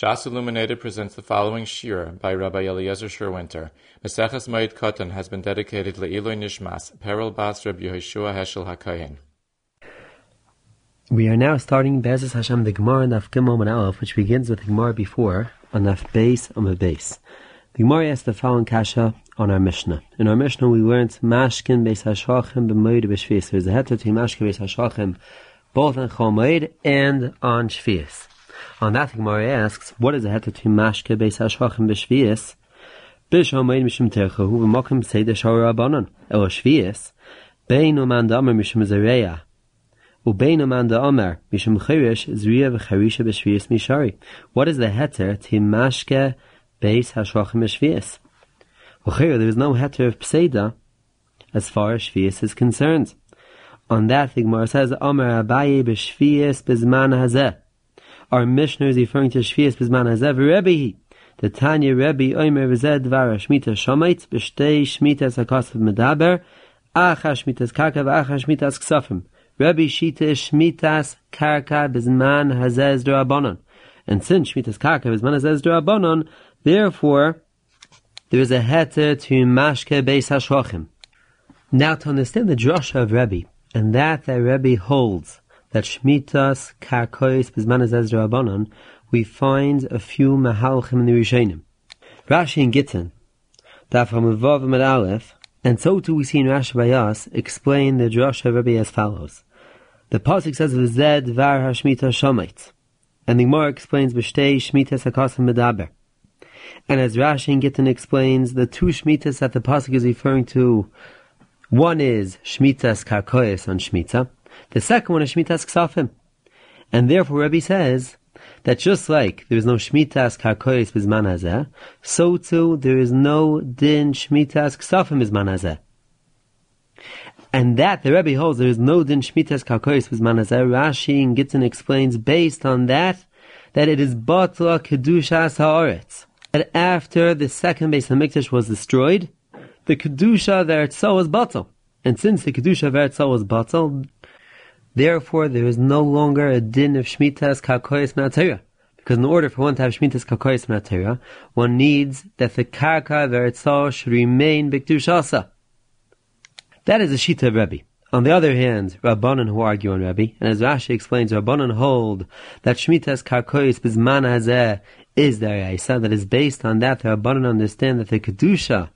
Shas Illuminated presents the following shiur by Rabbi Eliezer Sherwinter. Maseches Moed Katan has been dedicated to Nishmas, Peril Bas Reb Yehoshua Heschel HaKohen. We are now starting Bezos Hashem the Gemara on Daf Gimel Aleph, which begins with the Gemara before on Daf Beis on the base. The Gemara asks the following kasha on our Mishnah. In our Mishnah, we learned Mashkin Beis Hashachim b'Moed b'Shvius. There's a heter to Mashkin Beis Hashachim both on Chomoed and on Shvius. On that, Gemara asks, what is the heter to Mashkin Beis Hashachim b'Shvius? B'Shomoed mishum tercha hu v'mokim seder shor rabbanon. El Shvius, bein uman damer mishum zereya. Ubein man da Omer, Mishum Chirish, Zriya v'charisha b'shvius mishari. What is the heter to mashke beis hashvachim b'shvius? Uchir, there is no heter of pseida as far as shvius is concerned. On that, the Gemara says, Omer abaye b'shvius bizman hazeh. Our Mishnah is referring to shvius bizman hazeh v'rebihi. The Tanya Rebbe Omer v'zeh dvar shmita shomait b'shtei shmitas hakasav medaber acha shmitas kaka v'acha shmitas ksafim. Rabbi Shita Shmitas Karka Bizman Hazez Drabanon. And since Shmitas Karka Bizman Hazez Drabanon, therefore, there is a heter to Mashke Beis Hashrochim. Now to understand the drasha of Rebbe and that that Rebbe holds that Shmitas Karkois Bizman Hazez Drabanon, we find a few Mahalchim in the Rishonim. Rashi and Gittin, that from Vav Med Aleph, and so too we see in Rashi Bayas explain the drasha Rabbi as follows. The pasuk says "V'zed var hashmita shomait," and the Gemara explains "B'shtei shmitas hakasim medaber." And as Rashi and Gittin explains, the two shmitas that the pasuk is referring to, one is shmitas karkoyes on shmita, the second one is shmitas ksafim, and therefore Rabbi says that just like there is no shmitas karkoyes bizman so too there is no din shmitas ksafim bizman. And that the Rebbe holds there is no din shmitas kalkois with manazeh. Rashi and Gittin explains based on that that it is batla kedushas haaretz. That after the second base of Mikdash was destroyed, the kedusha ve'eretzel was batal. And since the kedusha ve'eretzel was batal, therefore there is no longer a din of shmitas kalkois manatera. Because in order for one to have shmitas kalkois manatera, one needs that the karka ve'eretzel should remain bikdushasa. That is a shita of Rebbe. On the other hand, Rabbanan who argue on Rebbe, and as Rashi explains, Rabbanan hold that Shemitah's Karkois Bizman Hazeh is their Yaisa, that is based on that, the Rabbanan understand that the Kedusha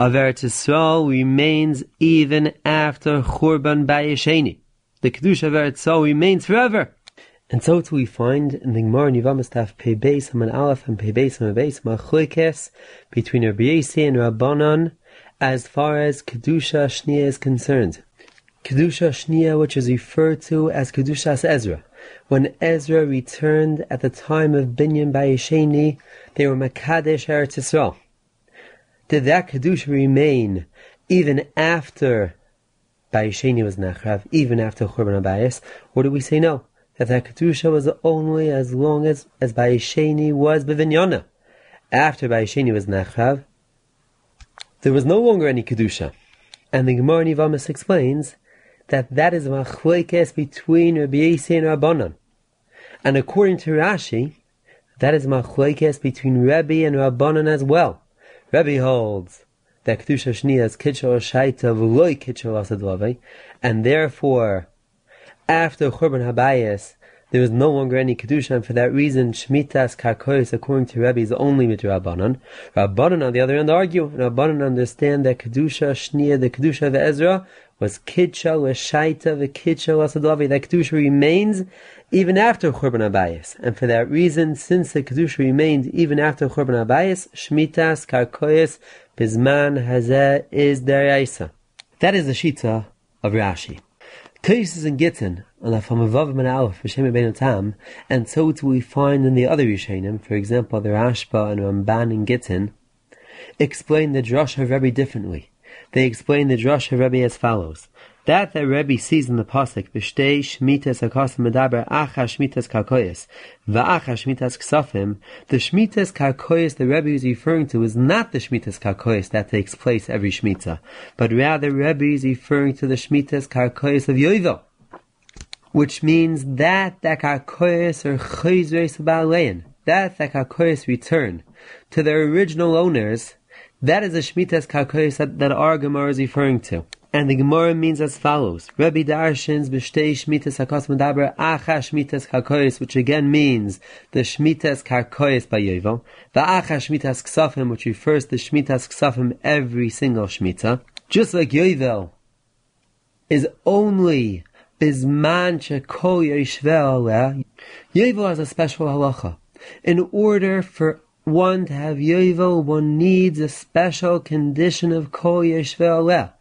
of Eretz Yisrael remains even after Churban Bayesheni. The Kedusha Yisrael remains forever. And so too we find in the Gemara Nivamas Taf Pei Beis Haman Aleph and Pei Beis Haman Beis Machlekes between Rabbi Yisi and Rabbanan as far as Kedusha Shnia is concerned. Kedusha Shnia, which is referred to as Kedushas Ezra. When Ezra returned at the time of Binyan Bayesheni, they were Makadesh Eretz Yisrael. Did that Kedusha remain even after Bayesheni was Nachrav, even after Churban Abayis, or do we say no? That that Kedusha was only as long as, as Bayesheni was Bevinyana. After Bayesheni was Nachrav, there was no longer any kedusha, and the Gemara Nivamis explains that that is machlekes between Rabbi Yisei and Rabbanon, and according to Rashi, that is machlekes between Rabbi and Rabbanon as well. Rabbi holds that kedusha shnia is kitchel shaita v'loy kitchel asadlave, and therefore, after Churban Habayis, there is no longer any kedusha, and for that reason, shmitas karkois, according to Rebbe, is only midrabanan. Rabbanan, on the other hand, argue. And Rabbanan understand that kedusha shnia, the kedusha of Ezra, was was shaita, the kidshal. That kedusha remains even after Churban Abayis, and for that reason, since the kedusha remained even after Churban Abayis, shmitas karkois bizman hazeh is deraisa. That is the shita of Rashi. Tosis and Gittin on the Famavav Man Aleph Hashem Tam, and so we find in the other Rishonim, for example the Rashba and Ramban and Gittin, explain the Drosh of Rebbe differently. They explain the Drosh of Rebbe as follows. That that Rebbe sees in the pasuk, "V'shtei shmitas akasim medaber acha shmitas karkoyes, va'acha shmitas ksafim." The shmitas karkoyes the Rebbe is referring to is not the shmitas karkoyes that takes place every shmita, but rather Rebbe is referring to the shmitas karkoyes of Yoivel, which means that that karkoyes are chayzreis ba'alein, that the karkois return to their original owners, that is the shmitas karkois that, that our Gemara is referring to. And the Gemara means as follows: Rabbi Darshins b'shtei shmitas hakos medaber acha shmitas which again means the shmitas karkois by Yovel, the acha shmitas ksafim, which refers to shmitas ksafim every single shmita. Just like Yovel is only Bizman shekol yishvel Yovel has a special halacha. In order for one to have Yovel, one needs a special condition of kol yishvel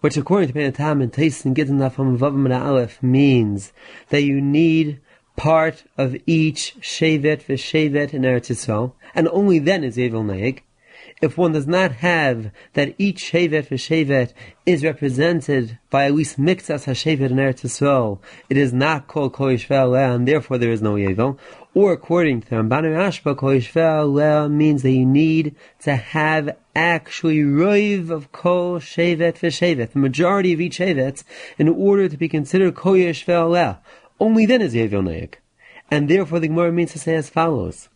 which according to Benatam and Tyson Gittin from Vavim and Aleph means that you need part of each Shevet v'Shevet in Eretz Yisrael, and only then is Yovel Naig if one does not have that each Shevet for Shevet is represented by at least Miktas HaShevet in Eretz Yisrael, it is not called Kol Yishvel and therefore there is no Yevel. Or according to Ramban Rashba, Kol Yishvel means that you need to have actually Roiv of Kol Shevet for Shevet, the majority of each Shevet, in order to be considered Kol Yishvel Only then is Yevel Naik. And therefore the Gemara means to say as follows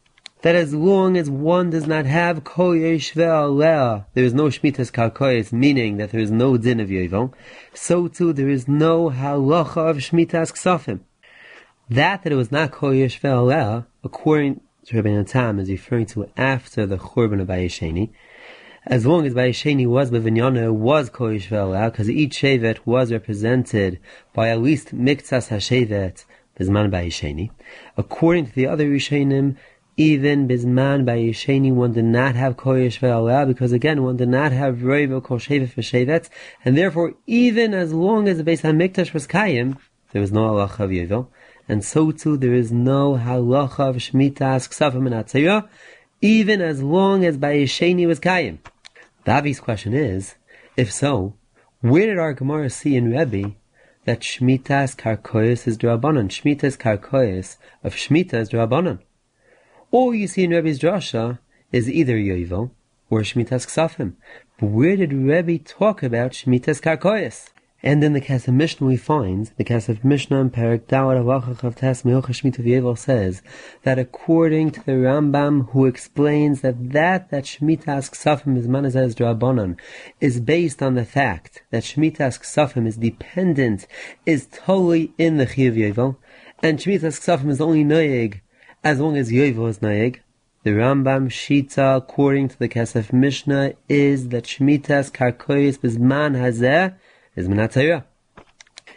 that as long as one does not have kol yeshve there is no shmitas karkois, meaning that there is no din of yovel, so too there is no halacha of shmitas ksafim. That that it was not kol yeshve according to Rabbi Tam, is referring to after the churban of Bayesheni. As long as Bayesheni was Bevinyana, was kol yeshve because each shevet was represented by at least miktas hashevet, Bizman Bayesheni. According to the other Rishonim, even bisman by one did not have koyesh ve'aleh, because again, one did not have roiv kol shevet v'shevet, and therefore, even as long as the Beis HaMikdash was kayim, there was no halacha of Yevel, and so too there is no halacha of shmitas ksafim and atzayah, even as long as by Yesheni was kayim. The obvious question is, if so, where did our Gemara see in Rebbe that shmitas karkoyes is drabanan? Shmitas karkoyes of shmita is drabanan. All you see in Rebbe's drasha is either Yovel or Shmitas Ksafim. But where did Rebbe talk about Shmitas Karkoyas? And in the Kesef Mishnah we find, the Kesef Mishnah in Perak Dawad Avacha Chavtas Meocha says that according to the Rambam who explains that that that Shmitas Ksafim is Manazaz Drabanan is based on the fact that Shmitas Ksafim is dependent, is totally in the Chiv Yovel, and Shmitas Ksafim is only Noyeg as long as Yovel is Naeg. The Rambam Shita, according to the Kesef Mishnah, is that Shmitas Karkoyis Bizman Hazeh is Menatayra.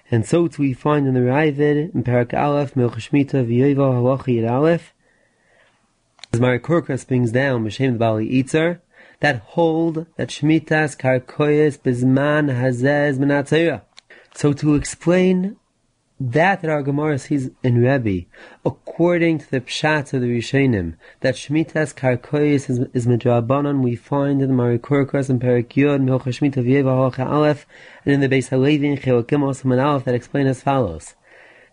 And so we find in the Ravid, in Parak Aleph, Melch Shmita V'yovel Halachi Yid Aleph, as Marikurkas brings down, Meshem the Bali Itzer, that hold that Shmitas Karkoyis Bizman Hazeh is Menatayra. So to explain that our Gemara sees in Rebbe, according to the Pshat of the Rishonim, that Shemitah's Karkoyis is, is Midrabanan, we find in the Marikurkas and Perik Yod, Milcha Shemitah V'yeva Aleph, and in the Beis Halevi and Chelokim Osman Aleph that explain as follows.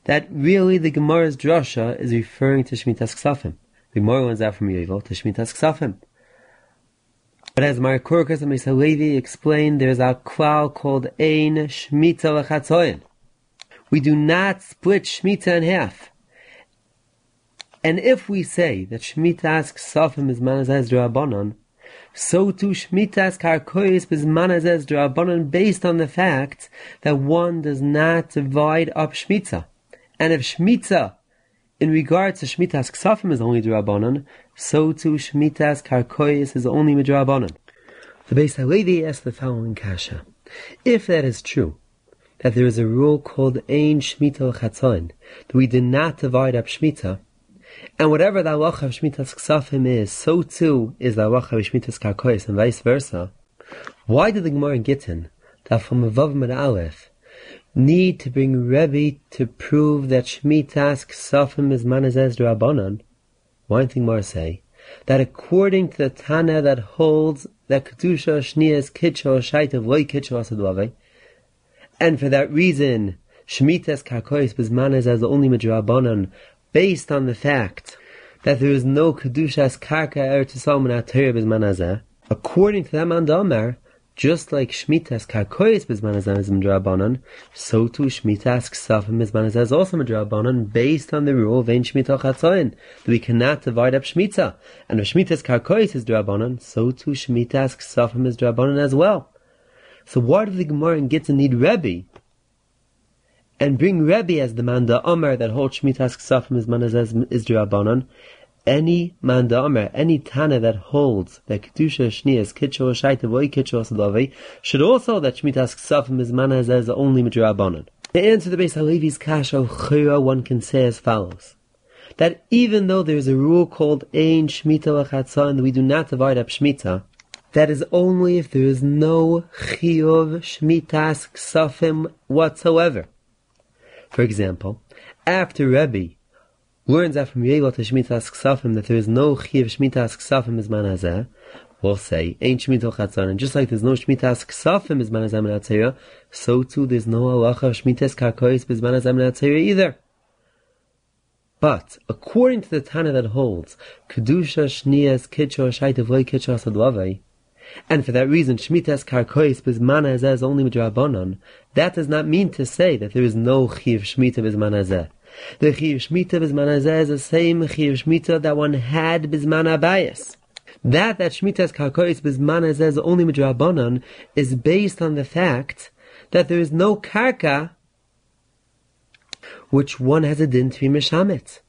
That really the Gemara's drasha is referring to Shemitah's Ksafim. The Gemara learns out from Yovel to Shemitah's Ksafim. But as Marikurkas and Beis Halevi explain, there's a klal called Ein Shemitah Lechatzoyin we do not split Shemitah in half. And if we say that Shemitah's Ksafim is Manazaz Drabanan, so too Shemitah's Karkois is Manazaz Drabanan based on the fact that one does not divide up Shemitah. And if Shemitah in regards to Shemitah's Ksafim is only Drabanan, so too Shemitah's Karkois is only Midrabanan. The Beis Halevi asks the following kasha. If that is true, that there is a rule called Ein Shemitah Chatzon, that we do not divide up Shemitah, and whatever the halacha of Shemitah's Ksafim is, so too is the halacha of Shemitah's Karkois, and vice versa. Why did the Gemara in Gittin, that from Vav and Aleph, need to bring Rebbe to prove that Shemitah's Ksafim is Manazez Rabbanon? Why did the Gemara say that according to the Tana that holds that Kedusha Shnias Kitcho Shaitav Loi Kitcho Asadwave, and for that reason, Shemitah's Karkois managed as the only Midrabanan, based on the fact that there is no Kedushas Karka Eretz Yisrael Atayr Bizmanazeh. According to that man Damar, just like Shmitas Karkois Bizman is Midrabanan, so too Shmitas Ksafim Bizman is also Midrabanan, based on the rule of Ein Shemitah Chatzoin, that we cannot divide up Shemitah. And if Shmitas Karkois is Drabanan, so too Shmitas Ksafim is Drabanan as well. So why did the Gemara in Gittin need Rebbe? And bring Rebbe as the man the Omer that holds Shmitas Ksafim Bizman is Drabanan, any man damer, any tana that holds that kedusha shnias kitcho shaita voy kitcho sadave should also that shmitas ksafim is manas as only midrabanan. The answer the base Halevi's kasha chira one can say as follows: that even though there is a rule called ein shmita lachatza and we do not divide up shmita, that is only if there is no chiyuv shmitas ksafim whatsoever. For example, after Rebbe learns out from Yegot to Shmitas Ksafim that there is no Chiv Shmitas Ksafim is Manazeh, we'll say, ain't Shemitah Chatzon, and just like there's no Shmitas Ksafim is Manazeh Menatzera, so too there's no Halacha of Shmitas Karkois is Manazeh Menatzera either. But, according to the Tana that holds, Kedusha Shnias Kitcho Shaita Vloy Kitcho Sadlavai, and for that reason, Shmitas Karkois Bizmana is only Midrabanon, that does not mean to say that there is no Chiv Shmita Bizmanazeh. The Chiv Shmita Bizman is the same Chiv Shmita that one had Bizman Abayas. That that Shmita's Karkois Bizman is only Midrabanan is based on the fact that there is no Karka which one has a din to be Mishamet.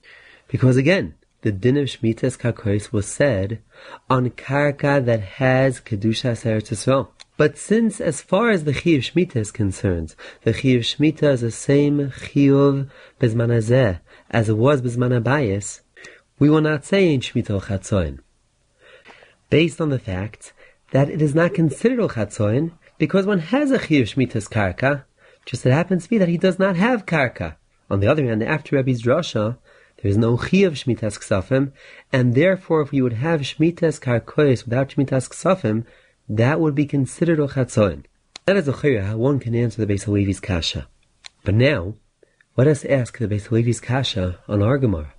Because again, the din of Shmitas Karkois was said on Karka that has Kedusha Eretz Yisrael. But since, as far as the Chiyuv Shemitah is concerned, the Chiyuv Shemitah is the same Chiyuv Bezman as it was Bezman Abayis, we will not say in Shemitah Chatzoin. Based on the fact that it is not considered Chatzoin because one has a Chiyuv Shemitah's Karka, just it happens to be that he does not have Karka. On the other hand, after Rabbi's Drasha, there is no Chiyuv Shemitah's Ksafim, and therefore if we would have Shemitah's Karkois without Shemitah's Ksafim, that would be considered a chatzoin. That is a chayra how one can answer the Beis kasha. But now, let us ask the Beis kasha on our Gemara.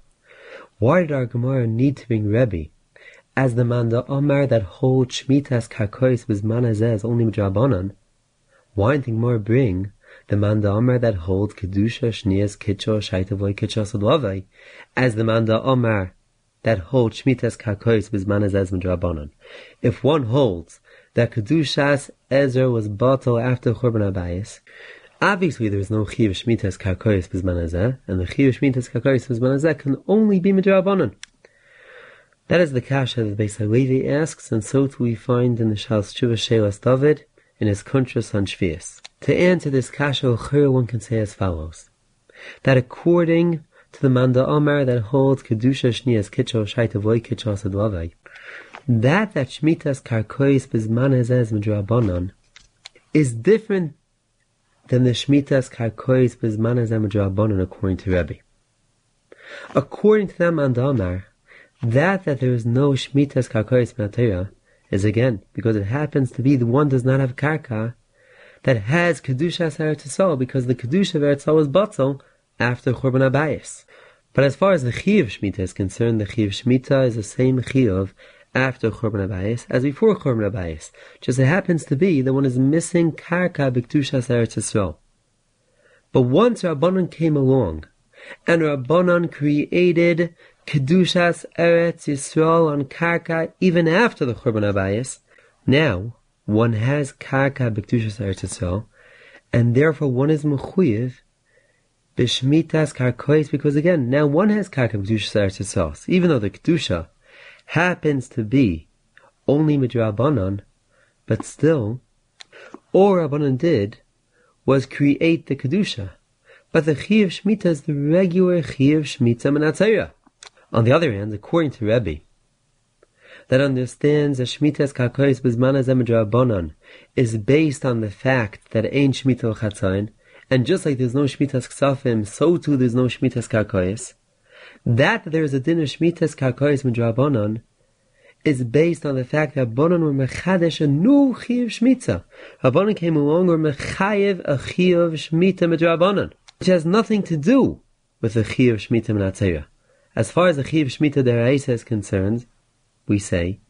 Why did our Gemara need to bring Rebbe as the man manda Omar that holds Shmitas Karkois was manazez only midrabanan? Why did the Gemara bring the manda Omar that holds Kedusha Shnias Kitcho Shaitavoy Kitcho Sadlavai as the manda Omar that holds Shmitas Karkois was manazez midrabanan? If one holds that Kedushas Ezer was bottled after Churban Abayis. Obviously, there is no Chiv Shmitas Karkois Bizmanazeh, and the Chiv Shmitas Karkois Bizmanazeh can only be Midrabanan. That is the kasha that Beis Halevi asks, and so too we find in the Shals Tshuva Shelas David in his Kuntras on Shvius. To answer this kasha, one can say as follows: that according to the Manda Omer that holds Kedusha Shnias Kitcho Shaitavoy Kitcho that that Shmitas Karkois Bizmanezez Midrabanon is different than the Shmitas Karkois Bizmanezez Midrabanon according to Rebbe. According to them and Amar, that that there is no Shmitas Karkois Matera is again because it happens to be the one does not have Karka that has Kedusha Eretz because the Kedusha of Eretz was Batzel after Churban Abayis. But as far as the Chiv Shmita is concerned, the Chiv Shmita is the same Chiv after Churban Abayis as before Churban Abayis. Just it happens to be that one is missing Karka B'Ktushas Eretz Yisrael. But once Rabbanon came along, and Rabbanon created Kedushas Eretz Yisrael on Karka even after the Churban Abayis, now one has Karka B'Ktushas Eretz Yisrael, and therefore one is Mechuyev B'Shmitas Karkois, because again, now one has Karka B'Ktushas Eretz Yisrael. Even though the Kedusha happens to be only midrabanan, but still, all Rabbanan did was create the kedusha. But the chiyuv shmita is the regular chiyuv shmita menatzera. On the other hand, according to Rebbe, that understands that shmitas kakois bezmana midrabanan is based on the fact that ain't shmita chatzain, and just like there's no shmitas ksafim, so too there's no shmitas kakois. That there is a din of Shmitas Karkois Midrabanon is based on the fact that Bonon were Mechadesh a new Chiv Shmita. Rabbanon came along were Mechayev a Chiv Shmita Midrabanon, which has nothing to do with the Chiv Shmita Minatzera. As far as the Chiv Shmita Deraisa is concerned, we say,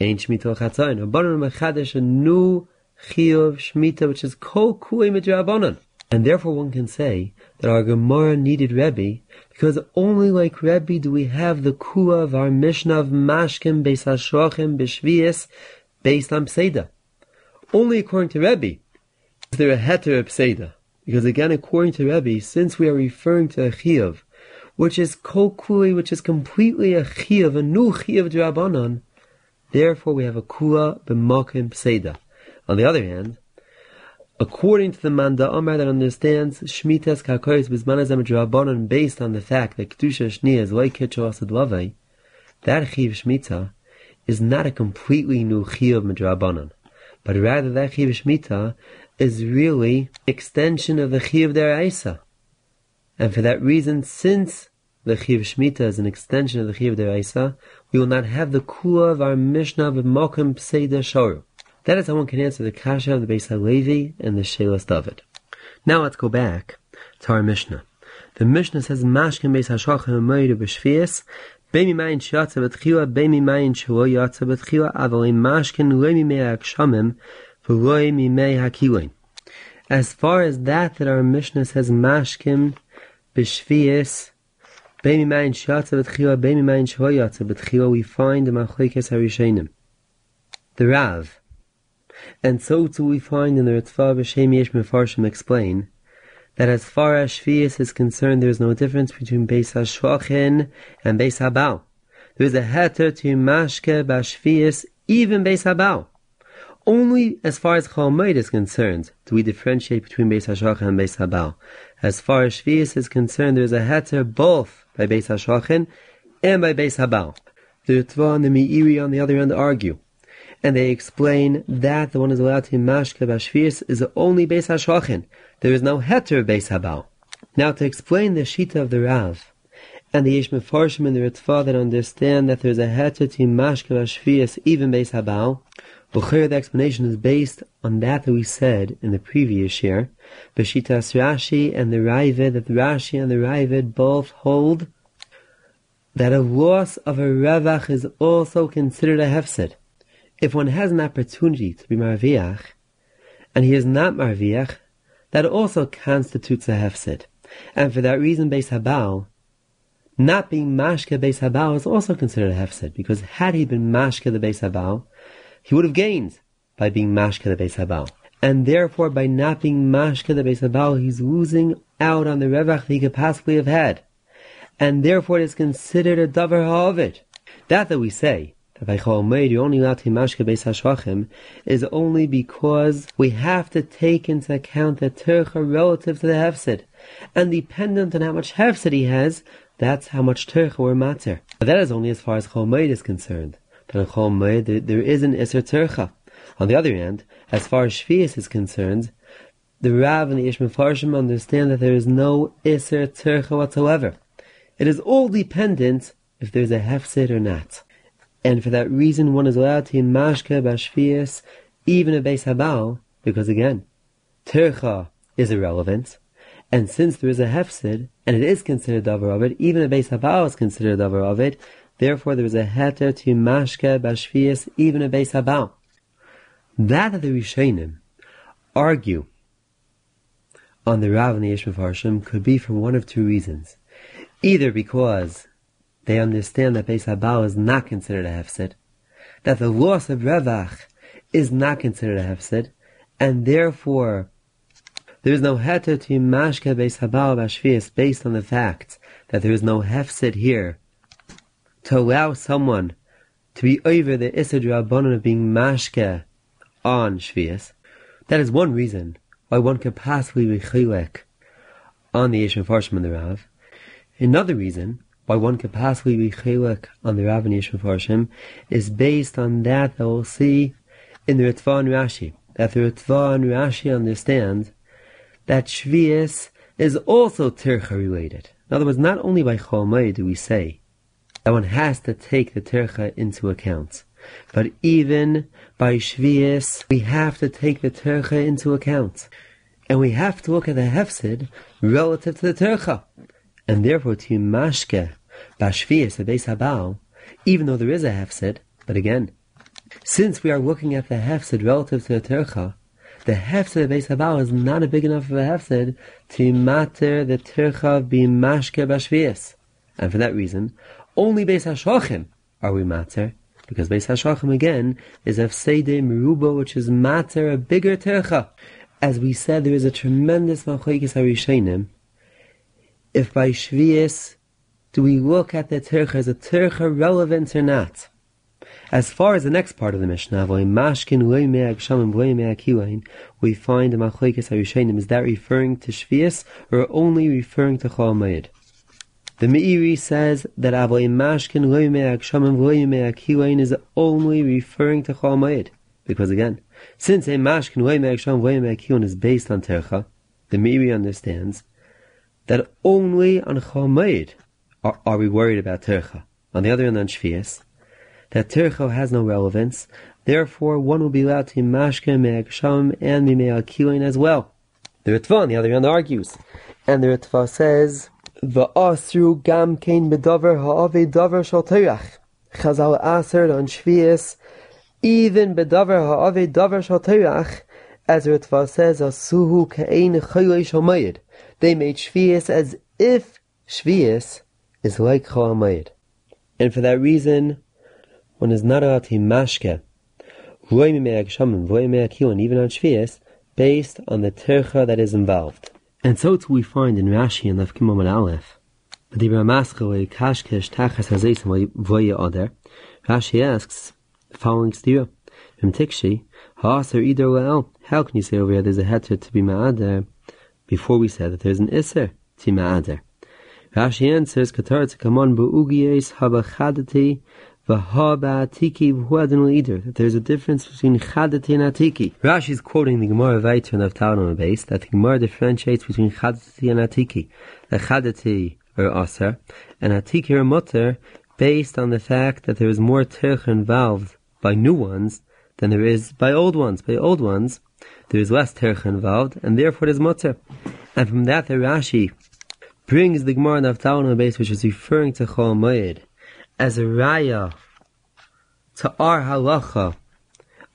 Ein. Rabbanon a new chiyuv shmita, which is kol kui. And therefore one can say that our Gemara needed Rebbe because only like Rebbe do we have the kua of our Mishnah of Mashkim Beis Hashrochim B'Shvius based on Pseda. Only according to Rebbe is there a heter Pseda. Because again, according to Rebbe, since we are referring to a chiyuv, which is kolkuli, which is completely a chiyuv, a new chiyuv drabanan, therefore we have a kua b'makim pseda. On the other hand, according to the Manda Omar that understands Shmitas Kakoris Bizmanazam drabanan based on the fact that Kedusha Shni is like Kitcho Asadlavai, that chiv Shmita is not a completely new chiyuv midrabanan, but rather that chiv Shmita is really extension of the Chiv Deraisa. And for that reason, since the Chiv Shmita is an extension of the Chiv Deraisa, we will not have the Kua of our Mishnah of Mokim Pseida Shoru. That is how one can answer the Kasha of the Beis HaLevi and the Shelas David. Now let's go back to our Mishnah. The Mishnah says, Mashkin Beis HaShochem Moiru B'Shvias, Bemi Mayin Shatza B'Tchila, Bemi Mayin Shua Yatza B'Tchila, Avalei Mashkin Lemi Mei Akshamim, as far as that that our Mishnah says mashkim b'shvius b'mi mayin shatza b'tchila b'mi mayin b'tchila we find the machlekes harishenim the Rav and so too we find in the Ritva b'shem yesh mefarshim explain that as far as Shvius is concerned, there is no difference between Beis HaShvachin and Beis Habal. There is a heter to Mashke Bashvius, even Beis Habal. Only as far as Chalmud is concerned do we differentiate between Beis Hashachin and Beis Habal. As far as Shvius is concerned, there is a heter both by Beis Hashachin and by Beis Habal. The Ritva and the Meiri on the other end argue. And they explain that the one is allowed to mashke bashvius is only Beis Hashachin. There is no heter Beis Habal. Now to explain the Shita of the Rav, and the Yesh Mefarshim and the Ritva that understand that there is a heter to mashke bashvius even Beis Habal, B'chir, the explanation is based on that that we said in the previous year, Beshitas Rashi and the Ravid, that the Rashi and the Ravid both hold that a loss of a revach is also considered a hefsed. If one has an opportunity to be marviach, and he is not marviach, that also constitutes a hefsed. And for that reason, Beis Habal, not being mashke Beis Habal is also considered a hefsed, because had he been mashke the Beis Habal, he would have gained by being mashka the Beis. And therefore, by not being mashka the Beis Habal, he's losing out on the revach that he could possibly have had. And therefore, it is considered a davar ha'ovid. That that we say, that by Chol you only allowed to mashka Beis Hashvachim, is only because we have to take into account the tercha relative to the hefsid. And dependent on how much hefsid he has, that's how much tercha we're matter. But that is only as far as Chol is concerned in there is an Isser Tercha. On the other hand, as far as Shvius is concerned, the Rav and the Yesh Mefarshim understand that there is no Isser Tercha whatsoever. It is all dependent if there's a Hefsid or not. And for that reason, one is allowed to Mashka Bashvius, even a Beis Habal, because again, Tercha is irrelevant. And since there is a hefsid, and it is considered davar of it, even a Beis Habal is considered davar of it, Therefore, there is a heter to mashke bashvias, even a beis habal. That of the Rishonim argue on the Rav and the Yishmav could be for one of two reasons. Either because they understand that Beis Habal is not considered a hefset, that the loss of Revach is not considered a hefset, and therefore there is no heter to mashke Beis Habal based on the fact that there is no hefset here to allow someone to be over the Issa Rabbanon of being mashke on Shvias, that is one reason why one could possibly be chilek on the Yesh Mefarshim and the Rav. Another reason why one could possibly be chilek on the Rav and Yesh Mefarshim is based on that that we'll see in the Ritva and Rashi. That the Ritva and Rashi understand that Shvias is also Tircha related. In other words, not only by Cholmai do we say that one has to take the tercha into account. But even by Shvius, we have to take the tercha into account. And we have to look at the hefsid relative to the tercha. And therefore, to mashke, bashvius, the base habal, even though there is a hefsid, but again, since we are looking at the hefsid relative to the tercha, the hefsed of Beis Habal is not a big enough of a hefsed to matter the tircha be mashke bashvias. And for that reason, only Beis HaShachim are we matter, because Beis HaShachim again is Efsede Meruba, which is matter a bigger tircha. As we said, there is a tremendous machlekes harishenim. If by shvius do we look at the tircha, as a tircha relevant or not? As far as the next part of the Mishnah, we find in machlekes harishenim is that referring to shvius or only referring to chol the Meiri says that Avoy Mashkin Loyme Akshamim Loyme Akilain is only referring to Chol Because again, since a Mashkin Loyme Akshamim Loyme Akilain is based on Tercha, the Meiri understands that only on Chol are, are, we worried about Tercha. On the other hand, on Shvias, that Tercha has no relevance, therefore one will be allowed to Mashkin Me'akshamim and Mi'akilain as well. The Ritva, on the other hand, argues. And the Ritva says, V'asru gam kein bedover ha'ave dover shal. Chazal aser on shvius, even bedover ha'ave dover shal as Ritva says, asuhu ke'ein chaylei shamayid. They made shvius as if shvius is like chalamayid. And for that reason, one is not allowed to mashke, even on shvius, based on the tercha that is involved. And so too we find in Rashi and Lefkim Amar Aleph, Rashi asks the following stira, Vim Tikshi, Ha'aser Ider La'el, how can you say over here there's a heter to be Ma'ader, before we said that there's an Isser to Ma'ader? Rashi answers, Katar Tzikaman Bu'ugiyes Habachadati that there's a difference between chadati and atiki. Rashi is quoting the Gemara Vayter of Talmud base that the Gemara differentiates between chadati and atiki. The chadati are aser and atiki are mutter based on the fact that there is more terch involved by new ones than there is by old ones. By old ones, there is less terch involved and therefore it is mutter. And from that the Rashi brings the Gemara of Talmud base which is referring to Chol Moed as a raya to our halacha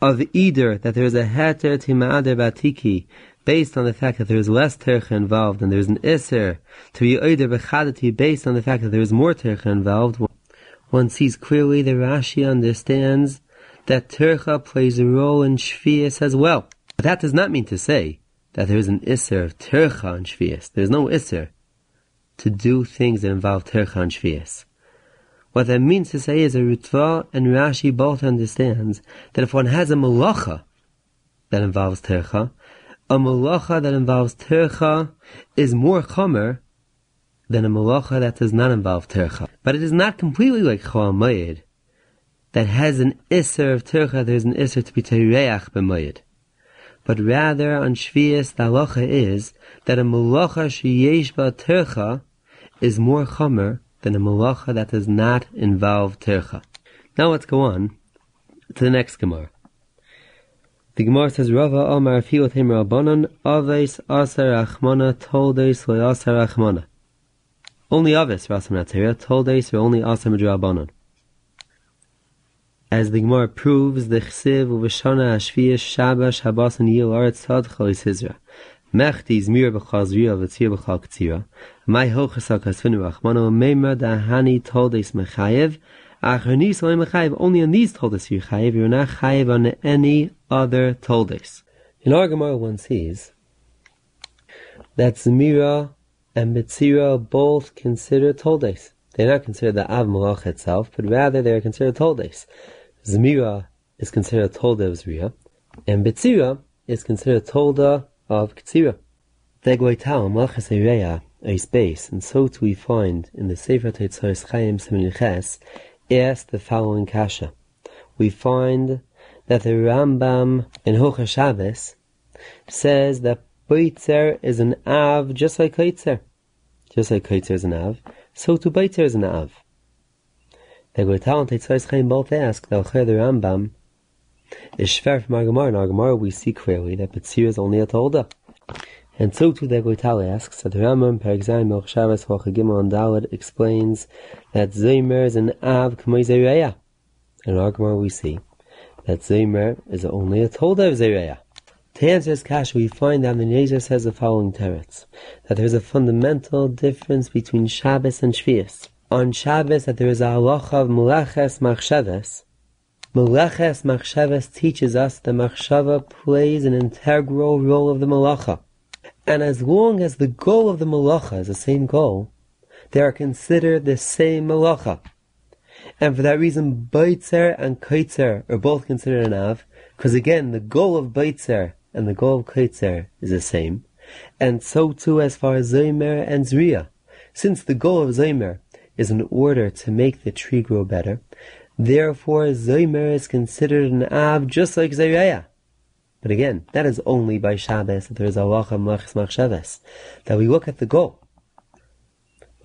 of either that there is a heter tima'ader batiki based on the fact that there is less tercha involved and there is an iser to be either bechadati based on the fact that there is more tercha involved, one sees clearly the Rashi understands that tercha plays a role in shvius as well. But that does not mean to say that there is an iser of tercha in shvius. There is no iser to do things that involve tercha and shvius. What that means to say is a Ritva and Rashi both understands that if one has a malacha that involves tercha, a malacha that involves tercha is more chomer than a malacha that does not involve tercha. But it is not completely like Choamayid that has an iser of tercha, there is an iser to be tereach b'mayid. But rather on Shvias the halacha is that a malacha sheyesh ba tercha is more chomer than a malacha that does not involve tercha. Now let's go on to the next Gemara. The Gemara says, Rava Omar Fiot Him Rabbanon, Aves Aser Achmana, Toldes Aser Achmana. Only Aves Rasam Natzera, Toldes or only Aser Midrabanon. As the Gemara proves, the Chsiv Uvashana Ashviyah Shabash Habas and Yil Aretz Tad Chalis Hizra. Mechti Zmir B'chazriya V'tzir B'chal K'tzira. My hochas hakasvinu rachmano meima da hani told us mechayev. Achronis only mechayev. Only on these told us you chayev. You're not chayev on any other told us. In our Gemara, one sees that Zemira and Betzira both consider toldes. They're not considered the Av Malach itself, but rather they are considered toldes. Zemira is considered tolda of Zriya, and Betzira is considered tolda of Ktsira. Degloital Malchus Ereya a space, and so too we find in the Sefer Tetzos Chaim Seminiches asked the following kasha. We find that the Rambam in Hocha Shabbos says that Beitzer is an Av just like Kaitzer. Just like Kaitzer is an Av, so too Beitzer is an Av. The Goital and Tetzos Chaim both ask the Rambam is Shver from our Gemara. In our Gemara we see clearly that Betzir is only a Tolda. And so too the Goital asks that the Rambam Perigzayim Melch Shabbos Gimel and Dalet explains that Zaymer is an Av K'may Zayreya. In our Gemara we see that Zaymer is only a Tolda of Zayreya. To answer this kasha, we find that the Nezer says the following teretz, that there is a fundamental difference between Shabbos and Shvius. On Shabbos, that there is a halacha of melaches machshavas. Melaches machshavas teaches us that machshava plays an integral role of the malacha. And as long as the goal of the malacha is the same goal, they are considered the same malacha. And for that reason, Beitzer and Kaitzer are both considered an Av, because again, the goal of Beitzer and the goal of Kaitzer is the same. And so too as far as Zaymer and Zriya. Since the goal of Zaymer is in order to make the tree grow better, therefore Zaymer is considered an Av just like Zayreya. But again, that is only by Shabbos that there is Allah Machs Machshavas, that we look at the goal.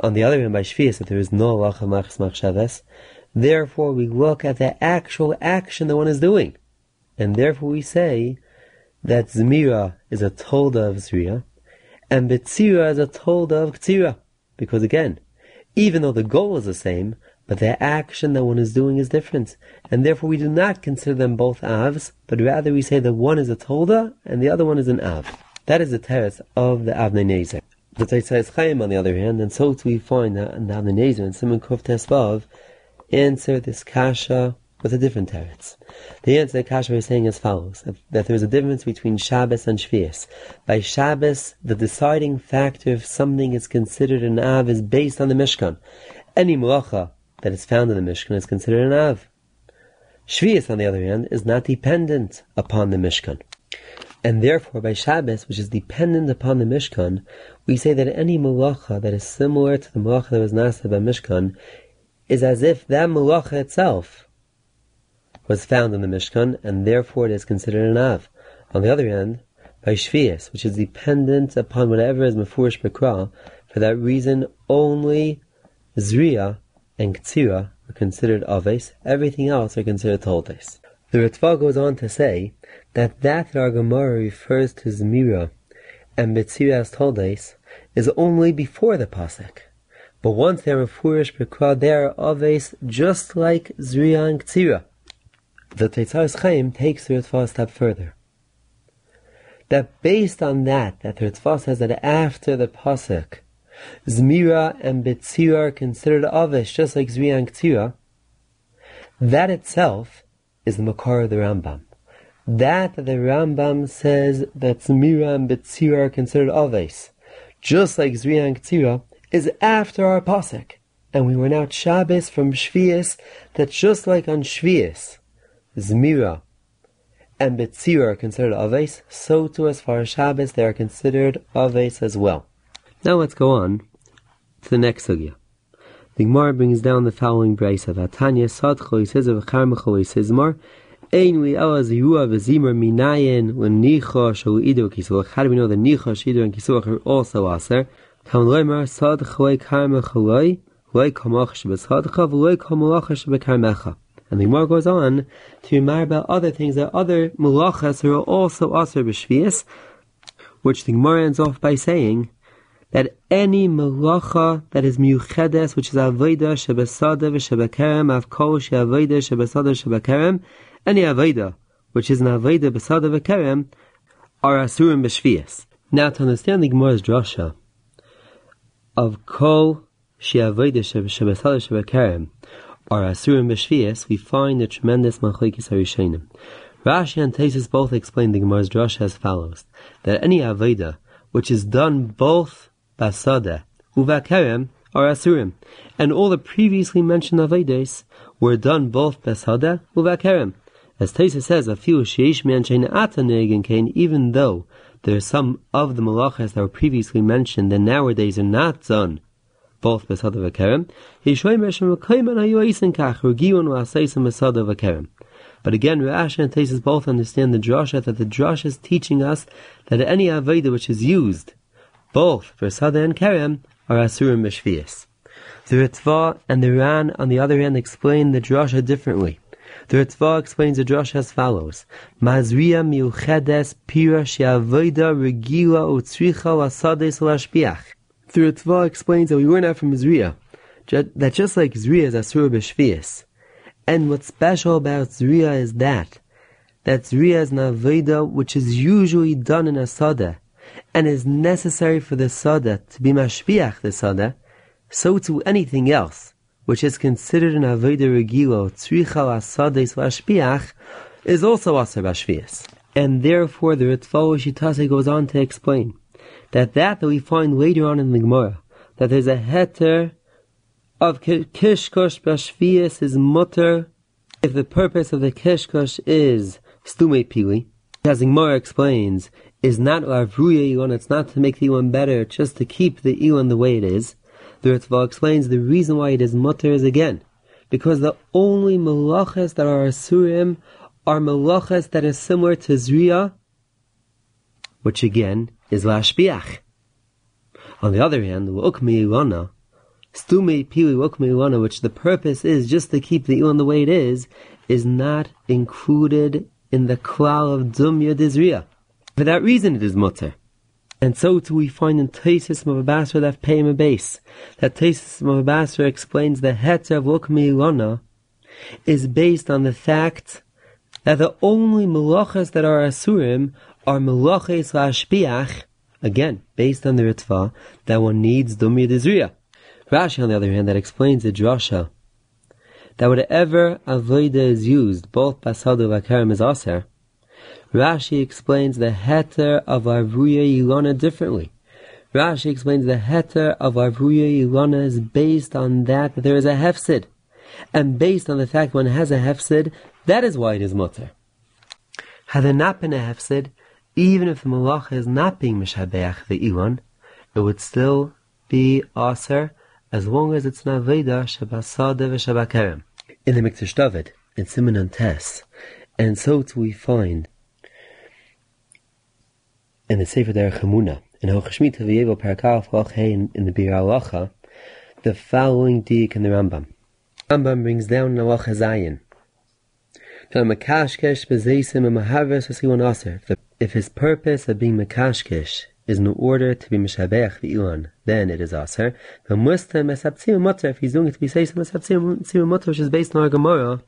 On the other hand, by Shvius, that there is no Allah Machs Machshavas, therefore we look at the actual action that one is doing. And therefore we say that Zmira is a tolda of Zriya, and Betzira is a tolda of Ktira. Because again, even though the goal is the same, but the action that one is doing is different. And therefore we do not consider them both avs, but rather we say that one is a tolda and the other one is an av. That is the teretz of the Avnei Nezer. The Teitzais Chaim, on the other hand, and so we find that in the Avnei Nezer and Simon Kuf Tesvav answer this kasha with a different teretz. The answer that Kasha is saying as follows, that there is a difference between Shabbos and Shvius. By Shabbos, the deciding factor if something is considered an Av is based on the Mishkan. Any malacha that is found in the Mishkan is considered an Av. Shvius, on the other hand, is not dependent upon the Mishkan. And therefore, by Shabbos, which is dependent upon the Mishkan, we say that any malacha that is similar to the malacha that was nasa by Mishkan is as if that malacha itself was found in the Mishkan, and therefore it is considered an Av. On the other hand, by Shvius, which is dependent upon whatever is Mefurish Bekra, for that reason only Zriya and Ktsira are considered Aves, everything else are considered Toldes. The Ritva goes on to say that that our Gemara refers to Zmira and Betzira as Toldes is only before the Pasuk. But once they are Mefurish Bekra, they are Aves just like Zriya and. The Teitzar's Chaim takes the Ritva a step further. That based on that, that the Ritva says that after the Pasuk, Zmira and Betzira are considered Avish, just like Zriya and Ktsira, that itself is the Makar of the Rambam. That the Rambam says that Zmira and Betzira are considered Aves, just like Zriya and Ktsira, is after our Pasuk. And we were now Shabbos from Shvius, that just like on Shvius, Zmira and Betzira are considered Aves, so too as far as Shabbos they are considered Aves as well. Now let's go on to the next sugya. The Gemara brings down the following brace of Atanya Sadcho says of Charmachol says Mar Ein li ela zihua v'zimar minayin l'nicha shal idu kisuach. How do we know the nicha shidu and kisuach are also aser? Tam loymar sad chalei karmachalei loy kamach shebesадcha v'loy kamalach shebekarmecha. And the Gemara goes on to remind about other things that other malachas are also aser b'shvius, which the Gemara ends off by saying that any malacha that is miuchedes, which is avodah shebesada v'shebekerem, avkol she'avodah shebesada shebekerem, any avodah which is an avodah besada v'kerem, are asurim b'shvius. Now, to understand the Gemara's drasha of kol she'avodah shebesada shebekerem, are asurim b'shvius, we find a tremendous machlekes harishonim. Rashi and Tesis both explain the Gemara's drasha as follows: that any avodah which is done both basada uvakerem are asurim, and all the previously mentioned avodas were done both basada uvakerem. As Tesis says, a few sheish man kain, even though there are some of the malachas that were previously mentioned that nowadays are not done both Besada Vakerem. But again, Rashi and Tesis both understand the drasha that the drasha is teaching us that any avodah which is used, both for Sada and Kerem, are asurim b'shvius. The Ritva and the Ran, on the other hand, explain the drasha differently. The Ritva explains the drasha as follows: Mazriya miuchedes pira she'avoida regila utzricha lasades lashpiach. The Ritva explains that we were not from Zriya, that just like Zriya is Asura B'Shvias, and what's special about Zriya is that, that Zriya is an which is usually done in a Sada, and is necessary for the Sada to be Mashbiach the Sada, so to anything else, which is considered an Aveda Regilo, Tzricha Asades Lashbiach, is also Aser Bashvias. And therefore the Ritva Shitase goes on to explain that that that we find later on in the Gemara, that there's a heter of kishkosh bashvias is mutter if the purpose of the kishkosh is stume pili. As the Gemara explains, is not lavruya ilon, it's not to make the ilon better, it's just to keep the ilon the way it is. The Ritva explains the reason why it is mutter is again, because the only malachas that are asurim are malachas that are similar to zriya, which again is lashbiach. On the other hand, the ilana, stume pili ukmi ilana, which the purpose is just to keep the ilon the way it is, is not included in the klal of dumya dizriya. For that reason, it is mutter. And so too we find in Taisis Mavabasra that pay him a base, that Taisis Mavabasra explains the heter of ukmi ilana is based on the fact that the only melachas that are asurim are melachas lashpiach, again, based on the ritva, that one needs dumya dizriya. Rashi, on the other hand, that explains the drasha, that whatever avoida is used, both basadu vakarim is aser, Rashi explains the heter of Avruya Ilana differently. Rashi explains the heter of Avruya Ilana is based on that, there is a hefsid. And based on the fact one has a hefsid, that is why it is mutter. Had there not been a hefsid, even if the malacha is not being mishabeach the ilan, it would still be aser as long as it's not veda shabasade v'shabakerem. In the Mikdash David, in Simon and Tess, and so too we find in the Sefer Derech Emunah, in Hochshmita V'yevo Parakaf Hein in the Biur Halacha, the following dik in the Rambam. Rambam brings down Nalacha Zayin, if his purpose of being Makashkesh is in order to be Mishabech the Ilan, then it is Aser. If he's doing it to be Mesaptzim Mutter, which is based on our Gemara,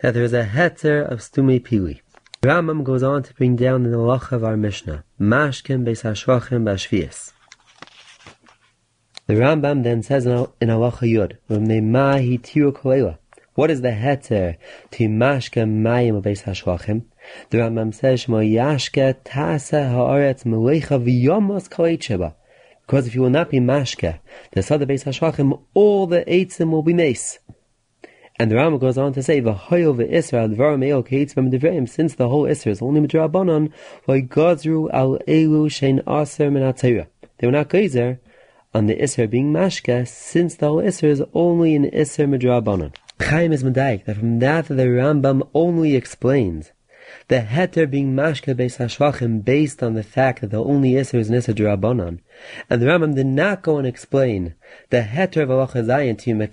that there is a heter of Stume Pili. Rambam goes on to bring down the Lach of our Mishnah, Mashkem Beis Hashvachim Bashvias. The Rambam then says in Halacha Yud, "V'meimahi tiru kolela." What is the heter to mashke mayim beis hashvachim? The Rambam says, "Shmo yashke tasa haaretz melecha v'yomos koicheba." Because if you will not be mashke, the sada beis hashvachim, all the eitzim will be mace. And the Rambam goes on to say, "V'hoyo v'isra dvarim eo keitzim devreim." Since the whole Isra is only midrabanon, v'gazru al elu shein aser min They were not geyser on the Isra being mashke, since the whole Isra is only an Isra midrabanon. Chaim is medayik that from that the Rambam only explains the heter being mashka beis hashvachim based on the fact that the only iser is nisa drabanan, and the Rambam did not go and explain the heter of alacha zayin to ilona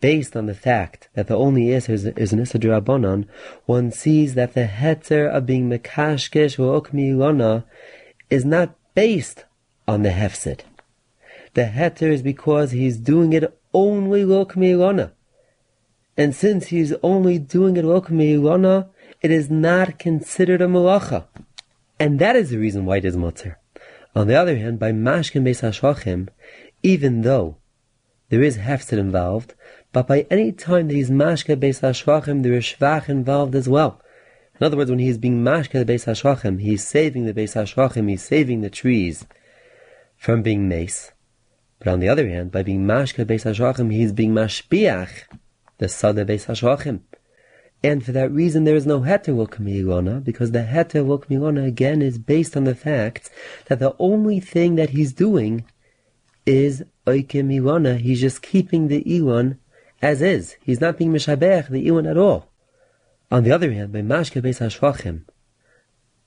based on the fact that the only is, is nisa drabanan. One sees that the heter of being mekashkesh ilona is not based on the hefsid the heter is because he's doing it only lo And since he's only doing it lo it is not considered a malacha. And that is the reason why it is mutter. On the other hand, by mashkin beis even though there is hefset involved, but by any time that he's mashka beis hashachim, there is shvach involved as well. In other words, when he's being mashka beis hashachim, he's saving the beis hashachim, he's saving the trees from being mace. But on the other hand, by being mashka beis hashachim, he is being mashpiach the sada beis hashachim. And for that reason, there is no heter will because the heter will again is based on the fact that the only thing that he's doing is oikim ilona. He's just keeping the iwan as is. He's not being mishabech the iwan at all. On the other hand, by mashka beis hashachim,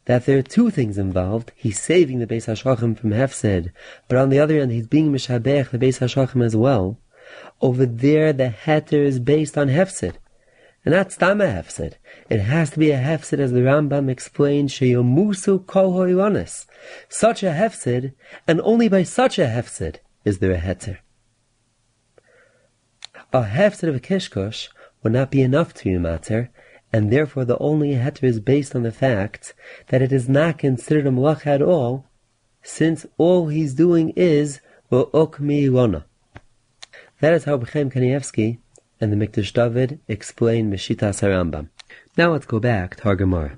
that there are two things involved. He's saving the Beis Hashachim from Hefsed, but on the other hand, he's being Mishabech the Beis Hashachim as well. Over there, the heter is based on Hefsed. And that's Tama Hefsed. It has to be a Hefsed, as the Rambam explains, Sheyomusu Kol Hoilanis. Such a Hefsed, and only by such a Hefsed is there a heter. A Hefsed of a Kishkosh would not be enough to be matter, and therefore the only heter is based on the fact that it is not considered a malach at all, since all he's doing is v'okmi. That is how B'chaim Kanievsky and the Mikdash David explain Meshitas Harambam. Now let's go back to our Gemara.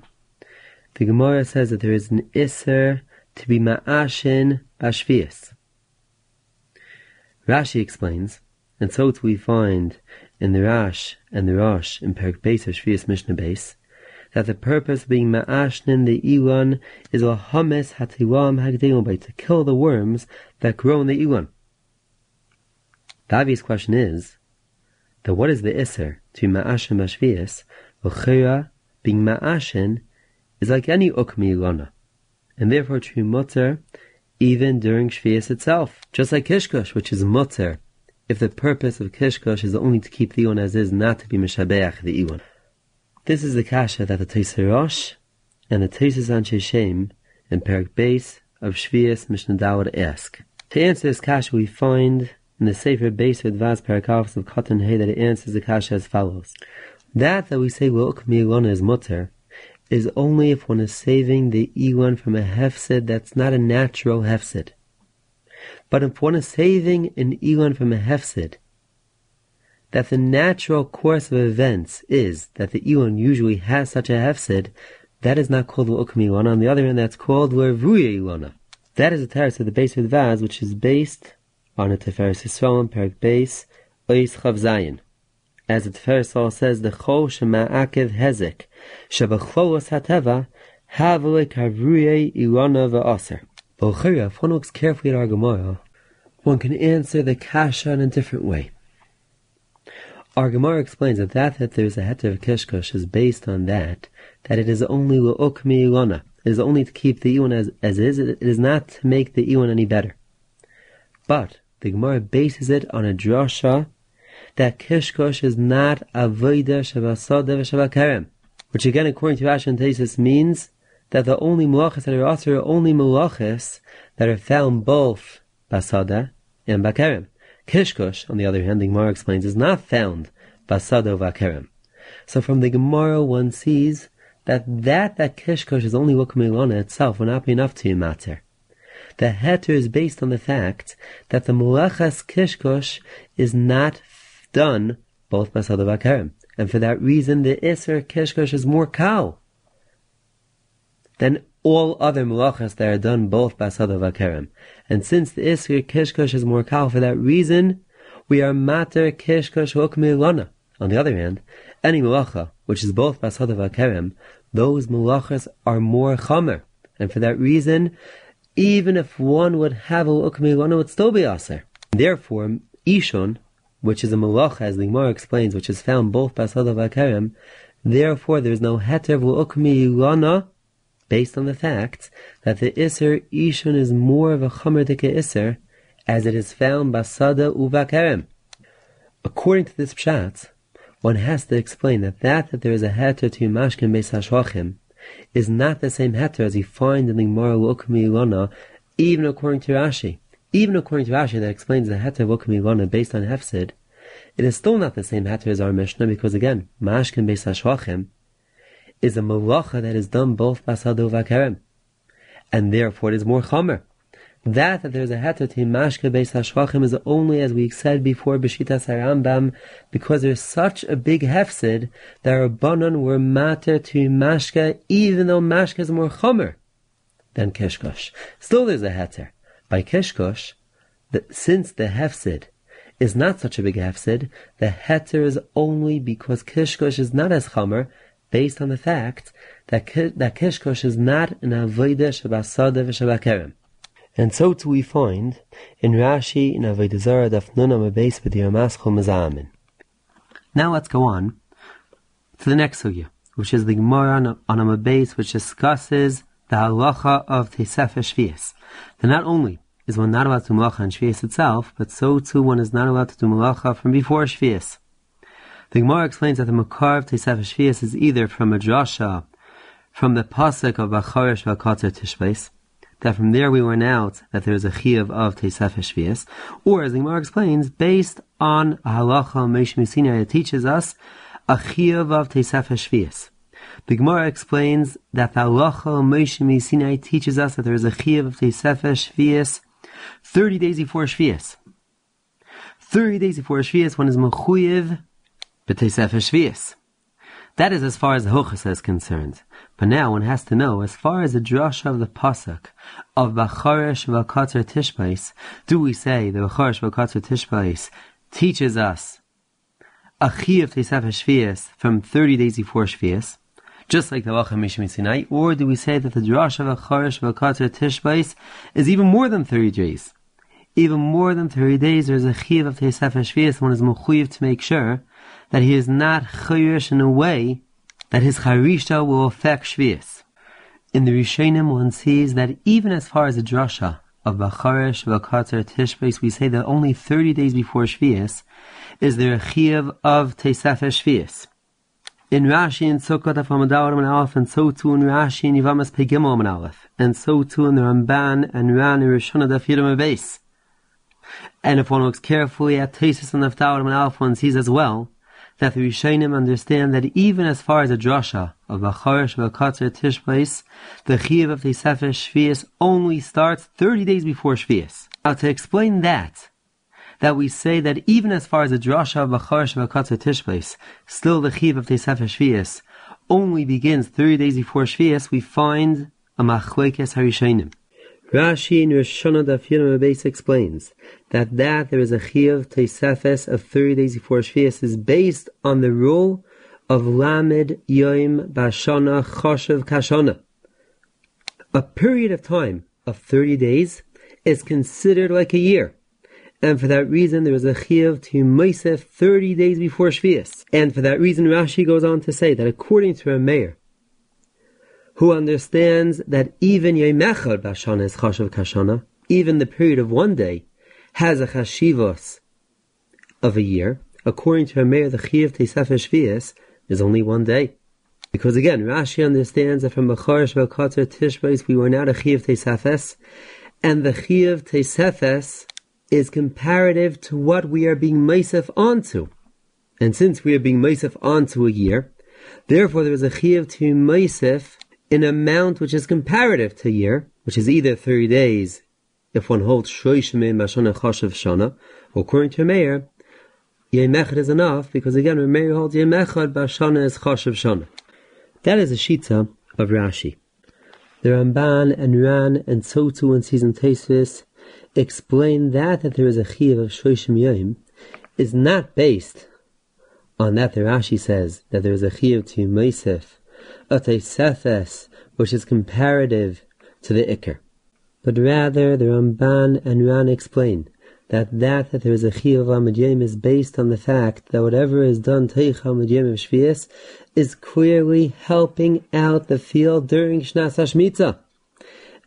The Gemara says that there is an Isser to be Ma'ashin Bashvias. Rashi explains, and so too we find in the Rash and the Rosh in Perik Beis of Shvius Mishnah Beis, that the purpose of being Ma'ashnin the Iwan is a Hames Hatiwam Hagdelim to kill the worms that grow in the Iwan. The obvious question is, that what is the Isser to Ma'ashin Bashvias, V'chira being Ma'ashin is like any Ukmi Ilana, and therefore to Mutter even during Shvias itself, just like Kishkush, which is Mutter if the purpose of Kishkosh is only to keep the Iwan as is, not to be Meshabeach the Iwan. This is the kasha that the Teisirosh and the Teisis Anshe Shem in Perak Beis of Shvias Mishnah ask. To answer this kasha we find in the Sefer Beis of Vaz Parakavs of Cotton Hay that it answers the kasha as follows. That that we say Wilk Milona is mutter is only if one is saving the Iwan from a hefsid that's not a natural hefsid. But if one is saving an Elon from a hefsid, that the natural course of events is that the Elon usually has such a hefsid, that is not called Ukmi Ilona. On the other hand, that's called Lervuya Ilona. That is the teretz of the base of the vase, which is based on a Tiferes Yisrael, Perik base, Ois Chav Zayin. As the Yisrael says, the Chol Shema Akev Hezek, Shabacholos Hateva, Havle Kavruye Ilona Va'aser. But if one looks carefully at our Gemara, one can answer the kasha in a different way. Our Gemara explains that that, that there's a heter of kishkush is based on that, that it is only lu'ukmi ilona. It is only to keep the iwan as, as is, it is not to make the iwan any better. But the Gemara bases it on a drasha that kishkosh is not avoida shavasada v'shavakarem, which again, according to Rashi and Tesis, means that the only malachas that are also are only malachas that are found both basada and bakerem. Kishkush, on the other hand, the Gemara explains, is not found basada or bakerem. So from the Gemara one sees that that that kishkosh is only wukamilona itself will not be enough to matter. The heter is based on the fact that the malachas kishkosh is not done both basada bakerem. And for that reason, the Isser Kishkush is more cow than all other malachas that are done both basada vakerem. And since the iskir kishkosh is more cow, for that reason, we are mater kishkosh hukmilana. On the other hand, any malacha, which is both basada vakerem, those malachas are more chamer. And for that reason, even if one would have a ukmilana, it would still be aser. Therefore, ishon, which is a malacha, as the Gemara explains, which is found both basada vakerem, therefore there is no heter v'ukmilana, based on the fact that the Isser Ishun is more of a Chamerdike Isser, as it is found Basada Uvakerem. According to this Pshat, one has to explain that that, that there is a heter to Mashkin Beis is not the same heter as you find in the Gemara Ukmi Ilona, even according to Rashi. Even according to Rashi that explains the heter Ilona based on Hefsid, it is still not the same heter as our Mishnah because again, Mashkin Beis HaShachim is a malacha that is done both basado vakerem, and therefore it is more chomer. That that there's a heter to mashke beis hashvachim is only, as we said before, b'shita sarambam, because there's such a big hefsid that Rabbanon were matter to mashke, even though mashke is more chomer than kishkosh. Still, there's a heter by kishkosh. That since the hefsid is not such a big hefsid, the heter is only because kishkosh is not as chomer based on the fact that that kishkosh is not an avodah shabasada v'shabakerem. And so too we find in Rashi in Avodah Zarah Daf Nun base with the Ramaschol Mazamin. Now let's go on to the next sugya, which is the Gemara on a base which discusses the halacha of Tesef Shvius. That not only is one not allowed to malacha in Shvius itself, but so too one is not allowed to do malacha from before Shvius. The Gemara explains that the Makar of Tesef Shvius is either from a drasha, from the pasuk of Bacharish Vakater Tishbeis, that from there we learn out that there is a chiyuv of Tesef Shvius, or as the Gemara explains, based on a halacha Sinai, it teaches us a chiyuv of Tesef Shvius. The Gemara explains that the halacha Moshe Sinai teaches us that there is a chiyuv of Tesef Shvius 30 days before Shvius. 30 days before Shvius, one is mechuyev b'Tesef Shvius. That is as far as the Hochas is concerned. But now one has to know, as far as the drasha of the pasuk of Bacharesh v'Katzer Tishbais, do we say the Bacharesh v'Katzer Tishbais teaches us a chi of Shvias from 30 days before Shvias, just like the Lacha Mishmi Sinai, or do we say that the drasha of Bacharesh v'Katzer Tishbais is even more than 30 days? Even more than 30 days, there is a chi of Tesef Shvias, one is mechuyev to make sure that he is not chayrish in a way that his charisha will affect shvius. In the Rishonim, one sees that even as far as the drasha of Bacharesh, Vakatzer, Tishbais, we say that only 30 days before Shvius is there a chiyuv of Tesefes Shvius. In Rashi and Sukkot of Hamadawar and Aleph, and so too in Rashi and Yivamas Pegimel and Aleph, and so too in the Ramban and Ran and Rishon Daf Yidam. And if one looks carefully at Tesis and Naftawar and Aleph, one sees as well that the Rishonim understand that even as far as a drasha of Bacharish Vakatzer Tishbais, the Chiv of the Sefer Shvius only starts 30 days before Shvius. Now to explain that, that we say that even as far as the drasha of Bacharish Vakatzer Tishbais, still the Chiv of the Sefer Shvius only begins 30 days before Shvius, we find a Machlekes HaRishonim. Rashi in Rosh Hashanah Daf explains that that there is a chiyuv teisefes of 30 days before Shvius is based on the rule of Lamed Yoim Bashana Choshev Kashana. A period of time of 30 days is considered like a year. And for that reason, there is a chiyuv to Moisef 30 days before Shvius. And for that reason, Rashi goes on to say that according to a mayor, who understands that even Yemechad Bashana is Chashav Kashana, even the period of one day, has a Chashivos of a year. According to Amir, the Chiv Teisef Shvias is only one day. Because again, Rashi understands that from Bacharish Velkatzer Tishbais we were not a Chiv Teisefes, and the Chiv Teisefes is comparative to what we are being Meisef onto. And since we are being Meisef onto a year, therefore there is a Chiv to Meisef in amount which is comparative to year, which is either 30 days if one holds Shoishim Mashana Chashav Shana, or according to Meir, Yemechad is enough, because again, Meir holds Yemechad Bashana is Chashav Shana. That is a Shita of Rashi. The Ramban and Ran and Sotu and Season Tesis explain that that there is a Chiv of Shoishim Yom is not based on that the Rashi says that there is a Chiv to Meisef Atesefes, which is comparative to the Iker. But rather, the Ramban and Ran explain that that that there is a Chiyav Amad is based on the fact that whatever is done Teich Amad of Shvias is clearly helping out the field during Shnas HaShmitza.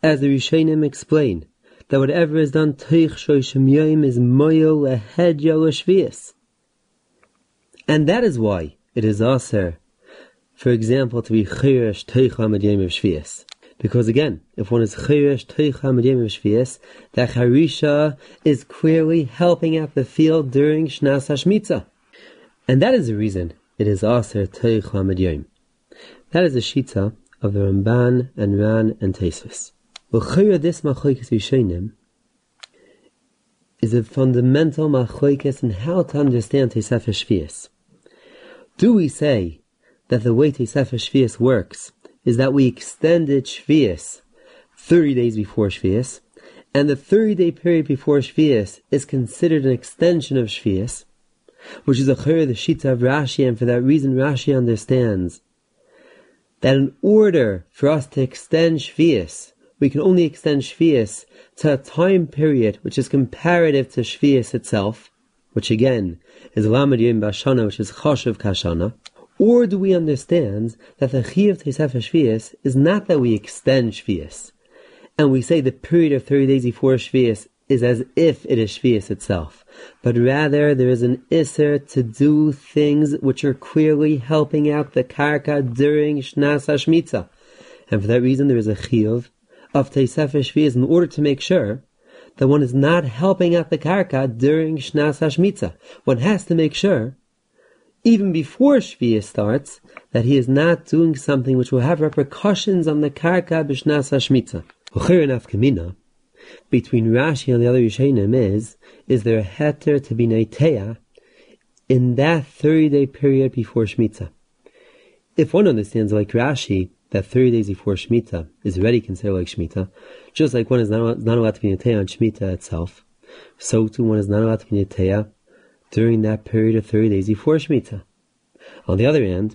As the Rishonim explain, that whatever is done Teich Shoshim Yom is Moyo Lehed Yolo Shvias. And that is why it is aser for example, to be chayresh teicha mediyim of shvius. Because again, if one is chayresh teicha mediyim of shvius, that charisha is clearly helping out the field during shnas hashmitza. And that is the reason it is aser teicha mediyim. That is the shita of the Ramban and Ran and Tesis. This machlekes rishonim is a fundamental machlekes in how to understand Tesef Shvius. Do we say that the way Sefer Shvius works is that we extended Shvius 30 days before Shvius, and the 30 day period before Shvius is considered an extension of Shvius, which is a chayr the Shita of Rashi, and for that reason Rashi understands that in order for us to extend Shvius, we can only extend Shvius to a time period which is comparative to Shvius itself, which again is Lamed Yom Bashana, which is Choshev Kashana, or do we understand that the Chiv Tesefer Shvius is not that we extend Shvius, and we say the period of 30 days before Shvius is as if it is Shvius itself, but rather there is an Isser to do things which are clearly helping out the Karka during Shnas HaShmitza. And for that reason there is a Chiv of Tesefer Shvius in order to make sure that one is not helping out the Karka during Shnas HaShmitza. One has to make sure even before Shviya starts, that he is not doing something which will have repercussions on the Karka B'Shnas HaShmitza. Between Rashi and the other Yishainim is, is there a heter to be Neitea in that 30 day period before Shemitah? If one understands like Rashi, that 30 days before Shemitah is already considered like Shemitah, just like one is not, not allowed to be Neteya on Shemitah itself, so too one is not allowed to be Neteya during that period of 30 days before Shemitah. On the other hand,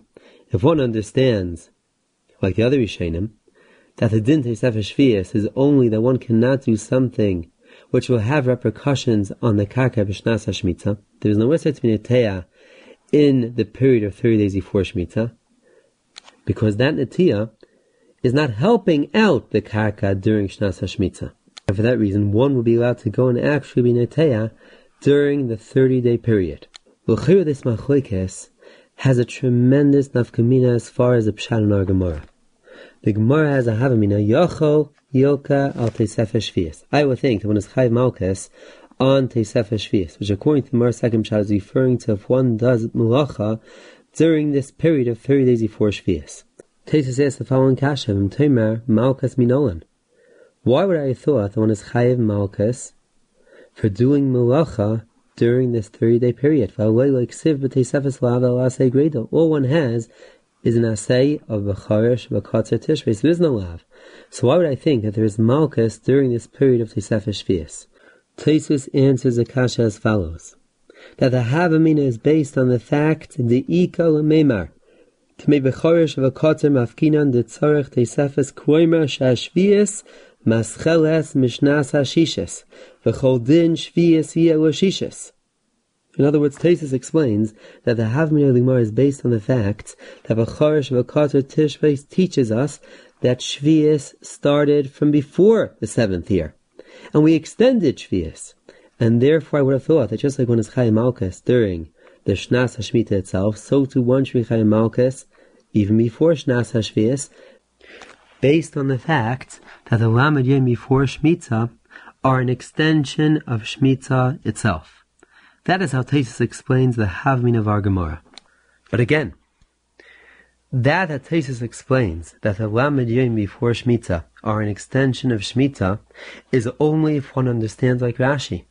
if one understands, like the other Rishonim, that the din Shvius is only that one cannot do something which will have repercussions on the Karka B'Shnas HaShemitah, there is no be Neteya in the period of 30 days before Shemitah, because that Netiya is not helping out the Karka during Shnas HaShemitah. And for that reason, one will be allowed to go and actually be Neteya during the 30 day period. L'chir this machlekes has a tremendous nafkamina as far as the pshat in our Gemara. The Gemara has a havamina yochol yoka al tesefer shvius. I would think that when it's chayv malchus on tesefer shvius, which according to the Gemara second pshat is referring to if one does malacha during this period of 30 days before Shvias. Tesis says the following kasha from Tomer Malkas Minolan. Why would I have thought that one is chayiv Malkas for doing malacha during this 30 day period? All one has is an assay of Becharish, Bekatzer Tishrei, so there is no. So why would I think that there is Malkas during this period of Tisefes Shvias? Tesis answers the kasha as follows that the Havamina is based on the fact the Ika Lememar. Tmei Bechorish of a Kotter Mafkinan de Tzorech Tesefes Kwoimer Shashvias Mascheles Mishnas Hashishes V'chol Din Shvias Yeh in other words, Tesis explains that the Havmina Limar is based on the fact that Bechorish V'Kotter Tishbeis teaches us that Shvias started from before the seventh year. And we extended Shvias. And therefore, I would have thought that just like one is Chayim Malkus during the Shnas Hashmita itself, so too one should be Chayim Malkus even before Shnas Hashvias, based on the fact that the Lamed Yom before Shemitah are an extension of Shemitah itself. That is how Tesis explains the Havmin of our Gemara. But again, that that Tesis explains that the Lamed Yom before Shemitah are an extension of Shemitah is only if one understands like Rashi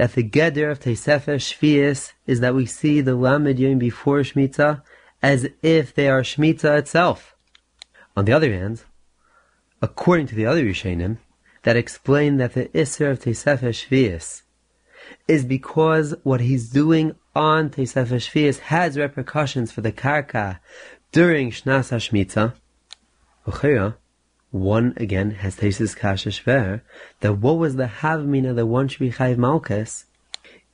that the Geder of Tesefer Shvius is that we see the Lamed Yom before Shemitah as if they are Shemitah itself. On the other hand, according to the other Rishonim, that explain that the Isser of Tesefer Shvius is because what he's doing on Tesefer Shvius has repercussions for the Karka during Shnas HaShmitah. One again has Tesis Kasha Shver that what was the Havmina that one should be Chayv Malkus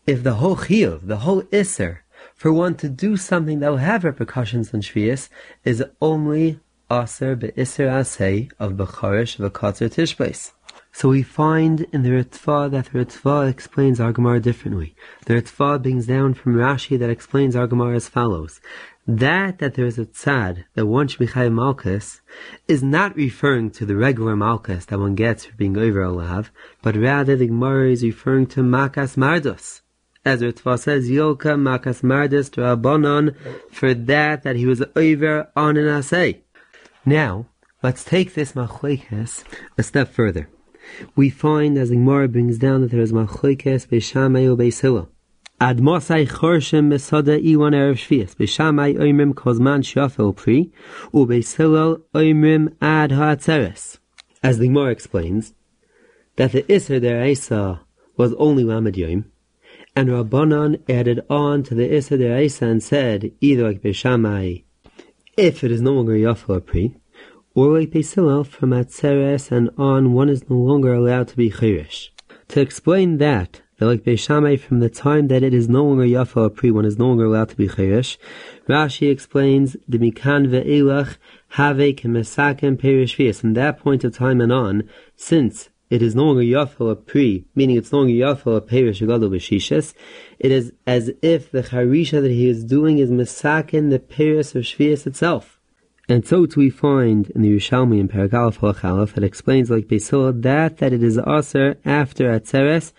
if the whole Chiyuv, the whole Isser, for one to do something that will have repercussions on Shvius is only Aser Be'isser Asay of Becharish V'Katzer Tishbeis. So we find in the Ritva that the Ritva explains our Gemara differently. The Ritva brings down from Rashi that explains our Gemara as follows. That that there is a tzad that one should be chayav malchus is not referring to the regular malchus that one gets for being over a but rather the Gemara is referring to makas mardos. As the Ritva says, Yoka makas mardos to for that that he was over on an asay. Now, let's take this machlekes a step further. We find as the Gemara brings down that there is machlekes beishamay or. Ad Mosai Chorshem Besada Iwan Erev Shvias. Beshamai Oimrim Kozman Shafel Pri, Ubesilal Oimrim Ad Ha'atzeres. As the Gemara explains, that the Isser Deraisa was only Lamed Yom, and Rabbanan added on to the Isser Deraisa and said, either like Beshamai, if it is no longer Yafel Pri, or like Besilal from Atzeres and on, one is no longer allowed to be Chirish. To explain that, that like Beishamai, from the time that it is no longer Yafa Pri, one is no longer allowed to be Cherish. Rashi explains, the Mikan ve'elach have kemesakem perishvias. From that point of time and on, since it is no longer Yafa Pri, meaning it's no longer Yafa Perish Gadol it is as if the Charisha that he is doing is Mesaken, the Perish of Shvias itself. And so too we find in the Yerushalmi in Paragalaf Halachalaf that explains like Besil that that it is Aser after Atzeres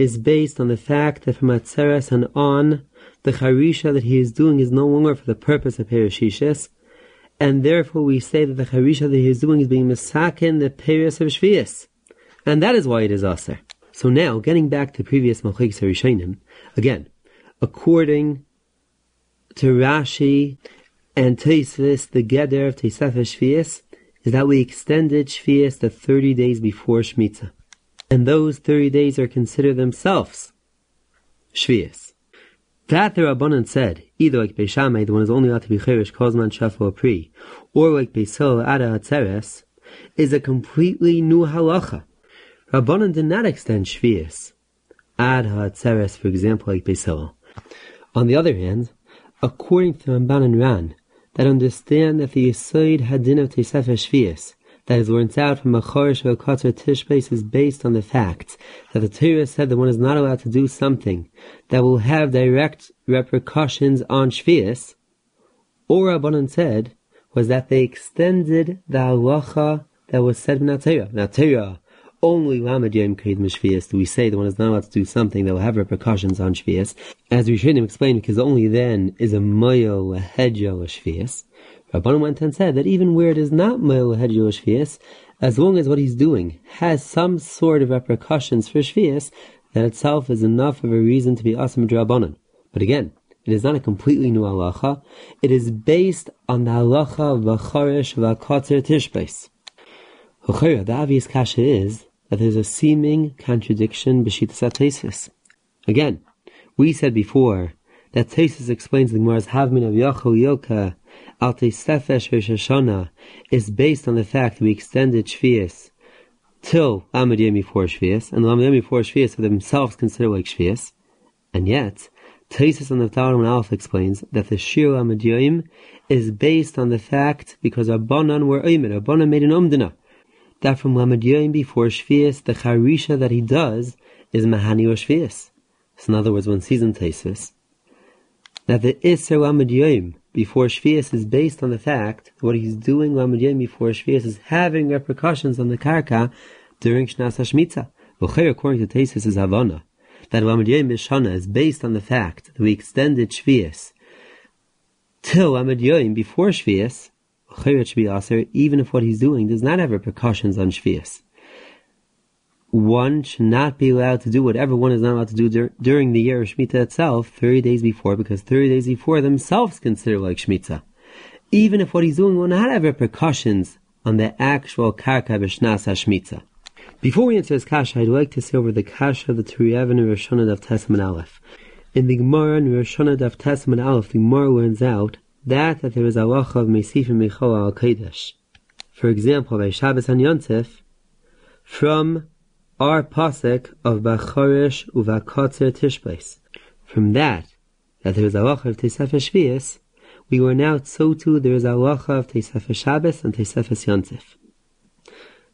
is based on the fact that from Atzeres and on, the charisha that he is doing is no longer for the purpose of Perishishis, and therefore we say that the charisha that he is doing is being misakin the Peris of Shvius. And that is why it is aser. So now, getting back to previous Malchik Rishonim, again, according to Rashi and Teisvis, the Geder of Teisefes Shvius, is that we extended Shvius to 30 days before Shemitah. And those 30 days are considered themselves Shvius. That the Rabbanan said, either like Beishamai, the one is only allowed to be Cherish, Kozman, Shafo, Pri, or like Beisil, Ada, Atzeres, is a completely new halacha. Rabbanan did not extend Shvius, Ad HaTzeres, for example, like Beisil. On the other hand, according to Ramban and Ran, that understand that the Yisoid Hadin of Tesefer Shvius, that is learnt out from a Chorish or Kotter Tishbase is based on the fact that the Torah said that one is not allowed to do something that will have direct repercussions on Shvius, or Rabbanan said, was that they extended the halacha that was said in the Torah. Now Torah, only Lamed Yom Kaid Mishvias do we say that one is not allowed to do something that will have repercussions on Shvias, as we should have explained, because only then is a Moyo, a Hedjo, a Shvias. Rabbanan went and said that even where it is not Moel Hedjo Shvius, as long as what he's doing has some sort of repercussions for Shvius, that itself is enough of a reason to be Asim Rabbanan. But again, it is not a completely new halacha. It is based on the halacha of Bacharish Vakotzer Tishbais. The obvious kasha is that there is a seeming contradiction b'shitas. Again, we said before that Tesis explains the Gemara's Havmin of Yachol Yoka Al Sefesh Rosh is based on the fact that we extended Shvius till Lamed Yom before Shvius, and Lamed Yom before Shvius are themselves considered like Shvius, and yet Taisus on the Talmud Alpha explains that the Shir Lamed Yom is based on the fact because Rabbanan were Oimer, Rabbanan made an Umdana, that from Lamed Yom before Shvius, the Charisha that he does is Mahani or Shvius. So in other words, one sees in Taisus, that the Isser Lamed Yom before Shvius is based on the fact that what he's doing Lamed Yom before Shvius is having repercussions on the Karka during Shnas HaShmitza. According to Tesis is Havana, that Lamed Yom Mishana is based on the fact that we extended Shvius till Lamed Yom before Shvius, it should be aser, even if what he's doing does not have repercussions on Shvius one should not be allowed to do whatever one is not allowed to do dur- during the year of Shemitah itself, 30 days before, because 30 days before themselves consider like Shemitah. Even if what he's doing will not have repercussions on the actual Karka B'Shnas HaShemitah. Before we answer this kasha, I'd like to say over the kasha of the Turei Even and Roshana Dav Tesman Aleph. In the Gemara and Roshana Dav Tesman Aleph, the Gemara learns out that, that there is a halacha of Mesif and Michal al Kodesh. For example, by Shabbos and Yontif, from our pasuk of Bachorish Uvakotzer Tishbais. From that, that there is a halacha of Tesefer Shvius, we were now so too there is a halacha of Tesefer Shabbos and Tesefer Yontif.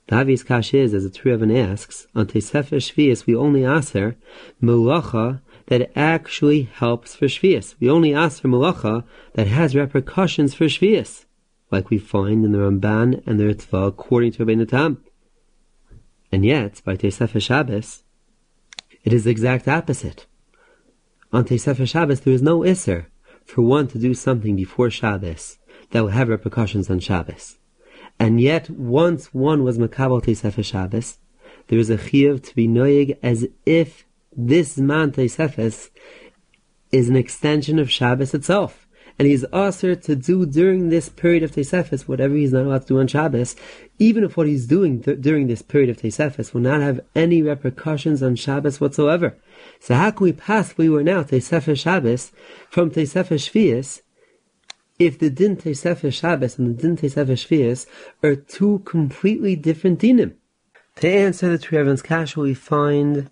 The obvious kash is, as the Triavan asks, on Tesefer Shvius we only aser melacha that actually helps for Shvius. We only ask for melacha that has repercussions for Shvius, like we find in the Ramban and the Ritva according to Rabbeinu. And yet, by Tesefer Shabbos, it is the exact opposite. On Tesefer Shabbos, there is no Isser for one to do something before Shabbos that will have repercussions on Shabbos. And yet, once one was Makabal Tesefer Shabbos, there is a chiyuv to be noyig as if this man Tesefes is an extension of Shabbos itself and he's asked to do during this period of Tesefes whatever he's not allowed to do on Shabbos, even if what he's doing th- during this period of Tesefes will not have any repercussions on Shabbos whatsoever. So how can we pass we were now Tesefes Shabbos from Tesefes Shvius if the Din Tesefes Shabbos and the Din Tesefes Shvius are two completely different dinim? To answer the Trevan's Kash, we find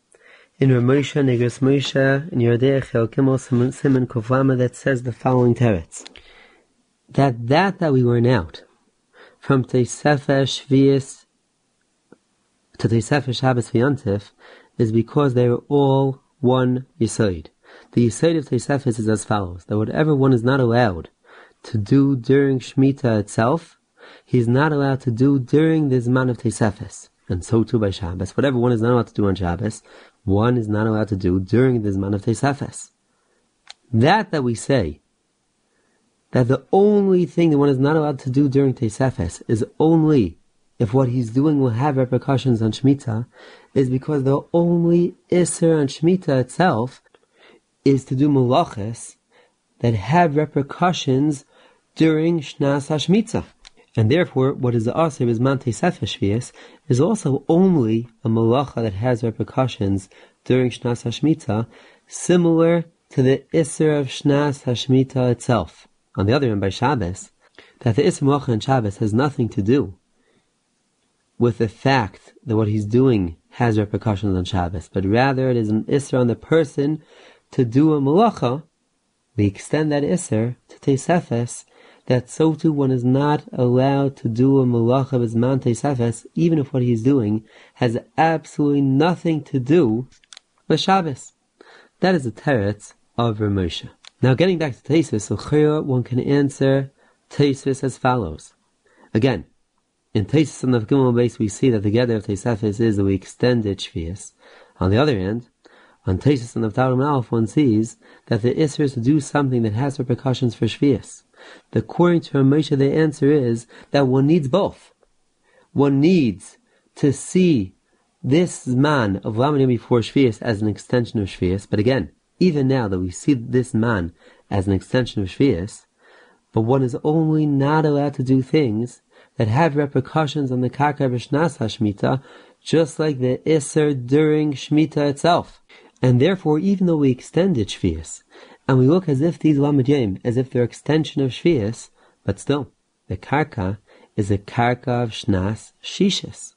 in Ramosha Negras Moshe in Yerdei Chelkimel Simon Kovlama that says the following teretz. That that that we went out from Tesefer Shvius to Tesefer Shabbos V'yantif is because they are all one Yisoid. The Yisoid of Tesefes is as follows, that whatever one is not allowed to do during Shemitah itself, he is not allowed to do during the Zman of Tesefes. And so too by Shabbos. Whatever one is not allowed to do on Shabbos, one is not allowed to do during the Zman of Tesefes. That that we say, that the only thing that one is not allowed to do during Tesefes is only if what he's doing will have repercussions on Shemitah, is because the only Isser on Shemitah itself is to do malachas that have repercussions during Shnas HaShemitah. And therefore, what is the Aser is Mante Sefesh is also only a malacha that has repercussions during Shnas HaShemitah, similar to the Isser of Shnas HaShemitah itself. On the other hand, by Shabbos, that the Isser Malacha in Shabbos has nothing to do with the fact that what he's doing has repercussions on Shabbos, but rather it is an Isser on the person to do a malacha, we extend that Isser to Tesefes, that so too one is not allowed to do a malacha bisman Tesefes, even if what he's doing has absolutely nothing to do with Shabbos. That is the teretz of Ramosha. Now getting back to Tesefes, so one can answer Tesefes as follows. Again, in Tesis on the Gimel base, we see that the gather of Tesefes is that we extended Shvias. On the other hand, on Tesis on the Tarum Alf, one sees that the Isra is to do something that has repercussions for Shvias. According to Ramosha, the answer is that one needs both. One needs to see this man of Lamadim before Shvias as an extension of Shvias, but again, even now that we see this man as an extension of Shvias, but one is only not allowed to do things that have repercussions on the Karka B'Shnas HaShmita, just like the Isser during Shmita itself. And therefore, even though we extended Shvias, and we look as if these Lamed Yom, as if they're extension of Shvias, but still, the Karka is a Karka of Shnas Shishis.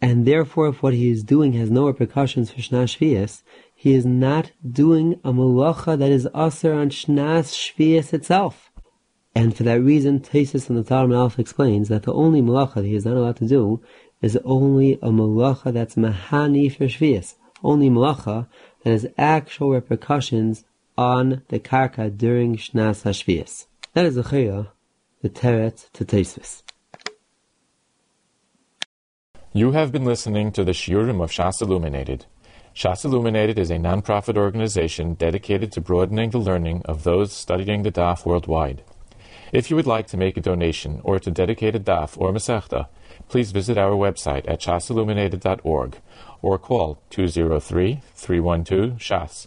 And therefore, if what he is doing has no repercussions for Shnas Shvias, he is not doing a malacha that is usher on Shnas Shvias itself. And for that reason, Tesis and the Talmud Alpha explains that the only malacha that he is not allowed to do is only a malacha that's mahani for shvius, only malacha that has actual repercussions on the karka during shnas hashvius. That is the chaya, the teret to Tesis. You have been listening to the Shiurim of Shas Illuminated. Shas Illuminated is a non-profit organization dedicated to broadening the learning of those studying the Daf worldwide. If you would like to make a donation or to dedicate a daf or masechta, please visit our website at shasilluminated.org or call 203-312-SHAS.